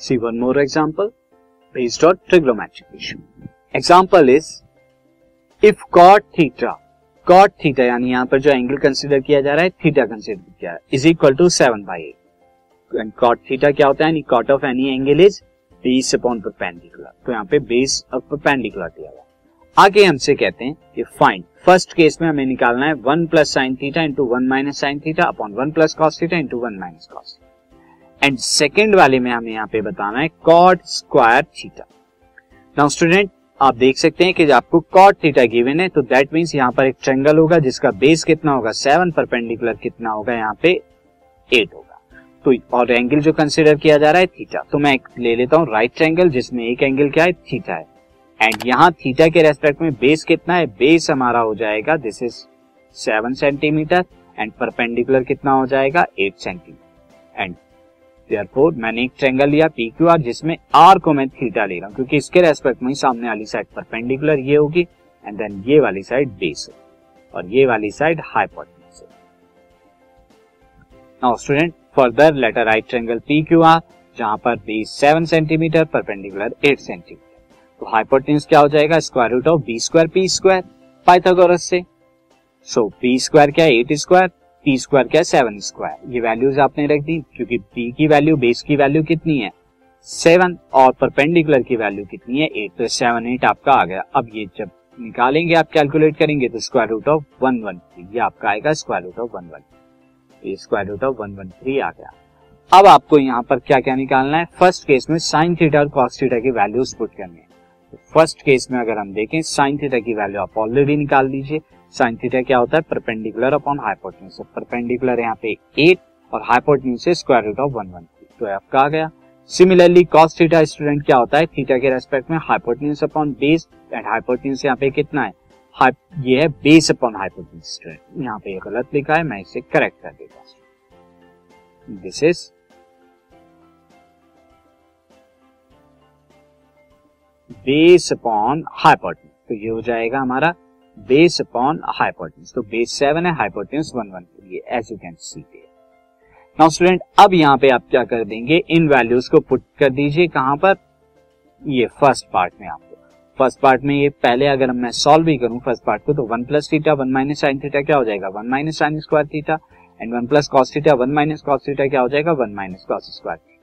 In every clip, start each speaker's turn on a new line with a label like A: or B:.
A: C one more example based on trigonometric ratio example is if cot theta cot theta यानी यहाँ पर जो angle consider किया जा रहा है थीटा कंसिडर किया is equal to seven by eight cot theta क्या होता है? Cot of any angle is base upon perpendicular तो यहाँ पे बेस ऑफ़ परपेंडिकुलर दिया हुआ आगे हमसे कहते हैं कि फाइंड फ़र्स्ट केस में हमें निकालना है one plus sine theta into one minus sine theta upon one plus cos theta into one minus cos and second वाले में हमें यहाँ पे बताना है cot square theta now student आप देख सकते हैं कि आपको कॉट थीटा गिवन है तो दैट मीन्स यहाँ पर एक ट्रेंगल होगा, जिसका बेस कितना होगा? सेवन परपेंडिकुलर कितना होगा? यहाँ पे एट होगा। तो और एंगल जो कंसिडर किया जा रहा है थीटा तो मैं ले लेता हूँ राइट ट्रेंगल जिसमें एक एंगल क्या है? थीटा है। एंड यहाँ थीटा के रेस्पेक्ट में बेस कितना है? बेस हमारा हो जाएगा this is seven centimetre and perpendicular कितना हो जाएगा? एट सेंटीमीटर एंड देयरफॉर मैंने एक ट्रेंगल लिया आर जिसमें आर को मैं थीटा ले रहा हूँ, क्योंकि इसके रेस्पेक्ट में सामने वाली साइड परपेंडिकुलर ये होगी एंड देन ये वाली साइड बेस और ये वाली side hypotenuse now student further later right triangle are जहाँ पर base seven centimetre perpendicular eight centimetre तो हाइपोटेन्यूज क्या हो जाएगा? Square root of B square P square Pythagoras से। सो पी स्क्वायर क्या है? एट स्क्वायर पी स्क्वायर क्या है? सेवन स्क्वायर ये वैल्यूज़ आपने रख दी, क्योंकि पी की वैल्यू बेस की वैल्यू कितनी है? सेवन और परपेंडिकुलर की वैल्यू कितनी है? एट तो सेवन एट आपका आ गया। अब ये जब निकालेंगे, आप कैलकुलेट करेंगे तो square root of one one three ये आपका आएगा square root of one one ये square root of one one three आ गया। अब आपको यहाँ पर क्या क्या निकालना है? फ़र्स्ट केस में साइन थीटा और कॉस थीटा की वैल्यूज़ पुट करनी है। फ़र्स्ट केस में अगर हम देखें साइन थीटा की वैल्यू आप ऑलरेडी निकाल दीजिए। साइन थीटा क्या होता है? परपेंडिकुलर अपॉन हाइपोटेन्यूज परपेंडिकुलर यहाँ पे एट और हाइपोटेन्यूज से square root of one one तो आपका आ गया। सिमिलरली कॉस थीटा स्टूडेंट क्या होता है? थीटा के रेस्पेक्ट में hypotenuse upon base and hypotenuse यहाँ पे कितना है? ये है बेस अपॉन हाइपोटेन्यूज स्टूडेंट यहाँ पे गलत लिखा है, मैं इसे करेक्ट कर देता this is base upon hypotenuse तो ये हो जाएगा हमारा बेस अपॉन हाइपोटेन्यूज तो बेस सेवन है हाइपोटेन्यूज वन वन के लिए as you can see now student अब यहाँ पे आप क्या कर देंगे? इन वैल्यूज़ को पुट कर दीजिए कहाँ पर? ये फ़र्स्ट पार्ट में आपको। फ़र्स्ट पार्ट में ये पहले अगर मैं सॉल्व भी करूँ फ़र्स्ट पार्ट को तो one plus theta one minus sine theta क्या हो जाएगा? One minus sine square theta and one plus cos theta one minus cos theta क्या हो जाएगा? One minus cos square theta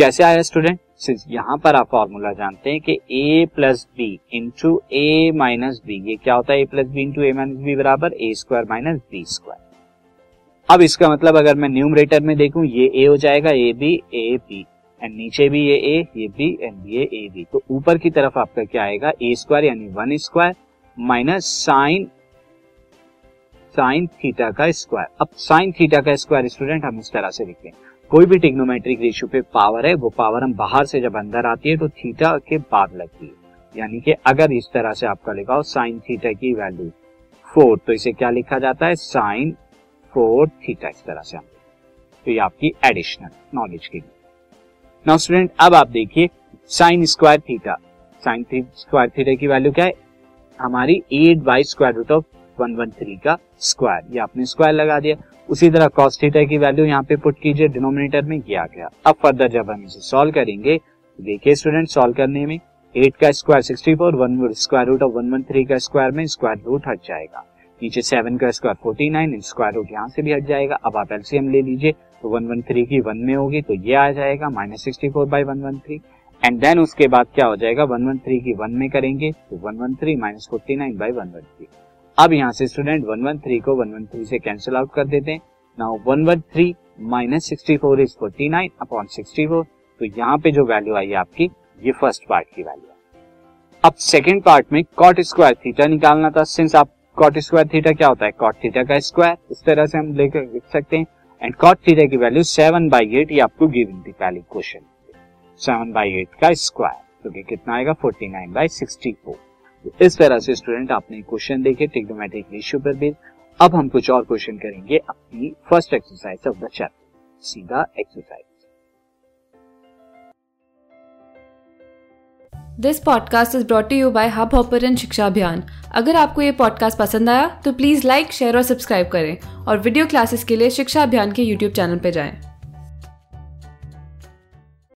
A: कैसे आया स्टूडेंट सिंस यहाँ पर आप फॉर्मूला जानते हैं कि a plus B into A minus B ये क्या होता है? A plus B into A minus B बराबर A square minus B square अब इसका मतलब अगर मैं न्यूमरेटर में देखूँ, ये a हो जाएगा A B A B and नीचे भी ये a, ये b एंड ये ए बी तो ऊपर की तरफ़ आपका क्या आएगा? ए स्क्वायर यानी one square minus sine sine theta का स्क्वायर अब साइन थीटा का स्क्वायर स्टूडेंट हम इस तरह से लिखते हैं कोई भी टिग्नोमेट्रिक रेशियो पे पावर है वो पावर हम बाहर से जब अंदर आती है तो थीटा के बाद लगती है। यानी कि अगर इस तरह से आपका लिखा हो साइन थीटा की वैल्यू फोर तो इसे क्या लिखा जाता है? साइन फोर थीटा इस तरह से हम तो ये आपकी एडिशनल नॉलेज के लिए। नाउ स्टूडेंट अब आप देखिए साइन स्क्वायर थीटा साइन थी, स्क्वायर थीटा की वैल्यू क्या है? हमारी eight by square root of one one three का स्क्वायर ये आपने स्क्वायर लगा दिया। उसी तरह कॉस थीटा की वैल्यू यहाँ पे पुट कीजिए डिनोमिनेटर में किया गया। अब फर्दर जब हम इसे सॉल्व करेंगे तो देखिए स्टूडेंट सॉल्व करने में एट का square sixty four one square root of one one three का स्क्वायर में स्क्वायर रूट हट जाएगा। नीचे सेवन का square forty nine square root यहाँ से भी हट जाएगा। अब आप एलसीएम ले लीजिए तो वन वन थ्री की वन में होगी तो ये आ जाएगा minus sixty four by one one three and then उसके बाद क्या हो जाएगा वन वन थ्री की वन में करेंगे तो one one three minus forty nine by one one three अब यहाँ से स्टूडेंट वन वन थ्री को वन वन थ्री से कैंसिल आउट कर देते हैं। Now one one three minus sixty four is forty nine upon sixty four तो यहाँ पे जो वैल्यू आई आपकी, ये फ़र्स्ट पार्ट की वैल्यू है। अब सेकेंड पार्ट में कॉट स्क्वायर थीटा निकालना था। सिंस आप कॉट स्क्वायर थीटा क्या होता है? कॉट थीटा का स्क्वायर इस तरह से हम लेकर लिख सकते हैं। एंड कॉट थीटा की वैल्यू सेवन बाई एट ये आपको गिवन थी पहले क्वेश्चन सेवन बाई एट का स्क्वायर तो कितना आएगा? Forty nine by sixty four इस तरह से स्टूडेंट आपने क्वेश्चन देखे टिग्नोमेट्रिक रेशियो पर भी। अब हम कुछ और क्वेश्चन करेंगे अपनी first exercise of the chapter सीधा exercise
B: this podcast is brought you by Hubhopper Shiksha Abhiyan अगर आपको ये पॉडकास्ट पसंद आया तो प्लीज़ लाइक शेयर और सब्सक्राइब करें। और वीडियो क्लासेस के लिए शिक्षा अभियान के यूट्यूब चैनल पर जाएँ।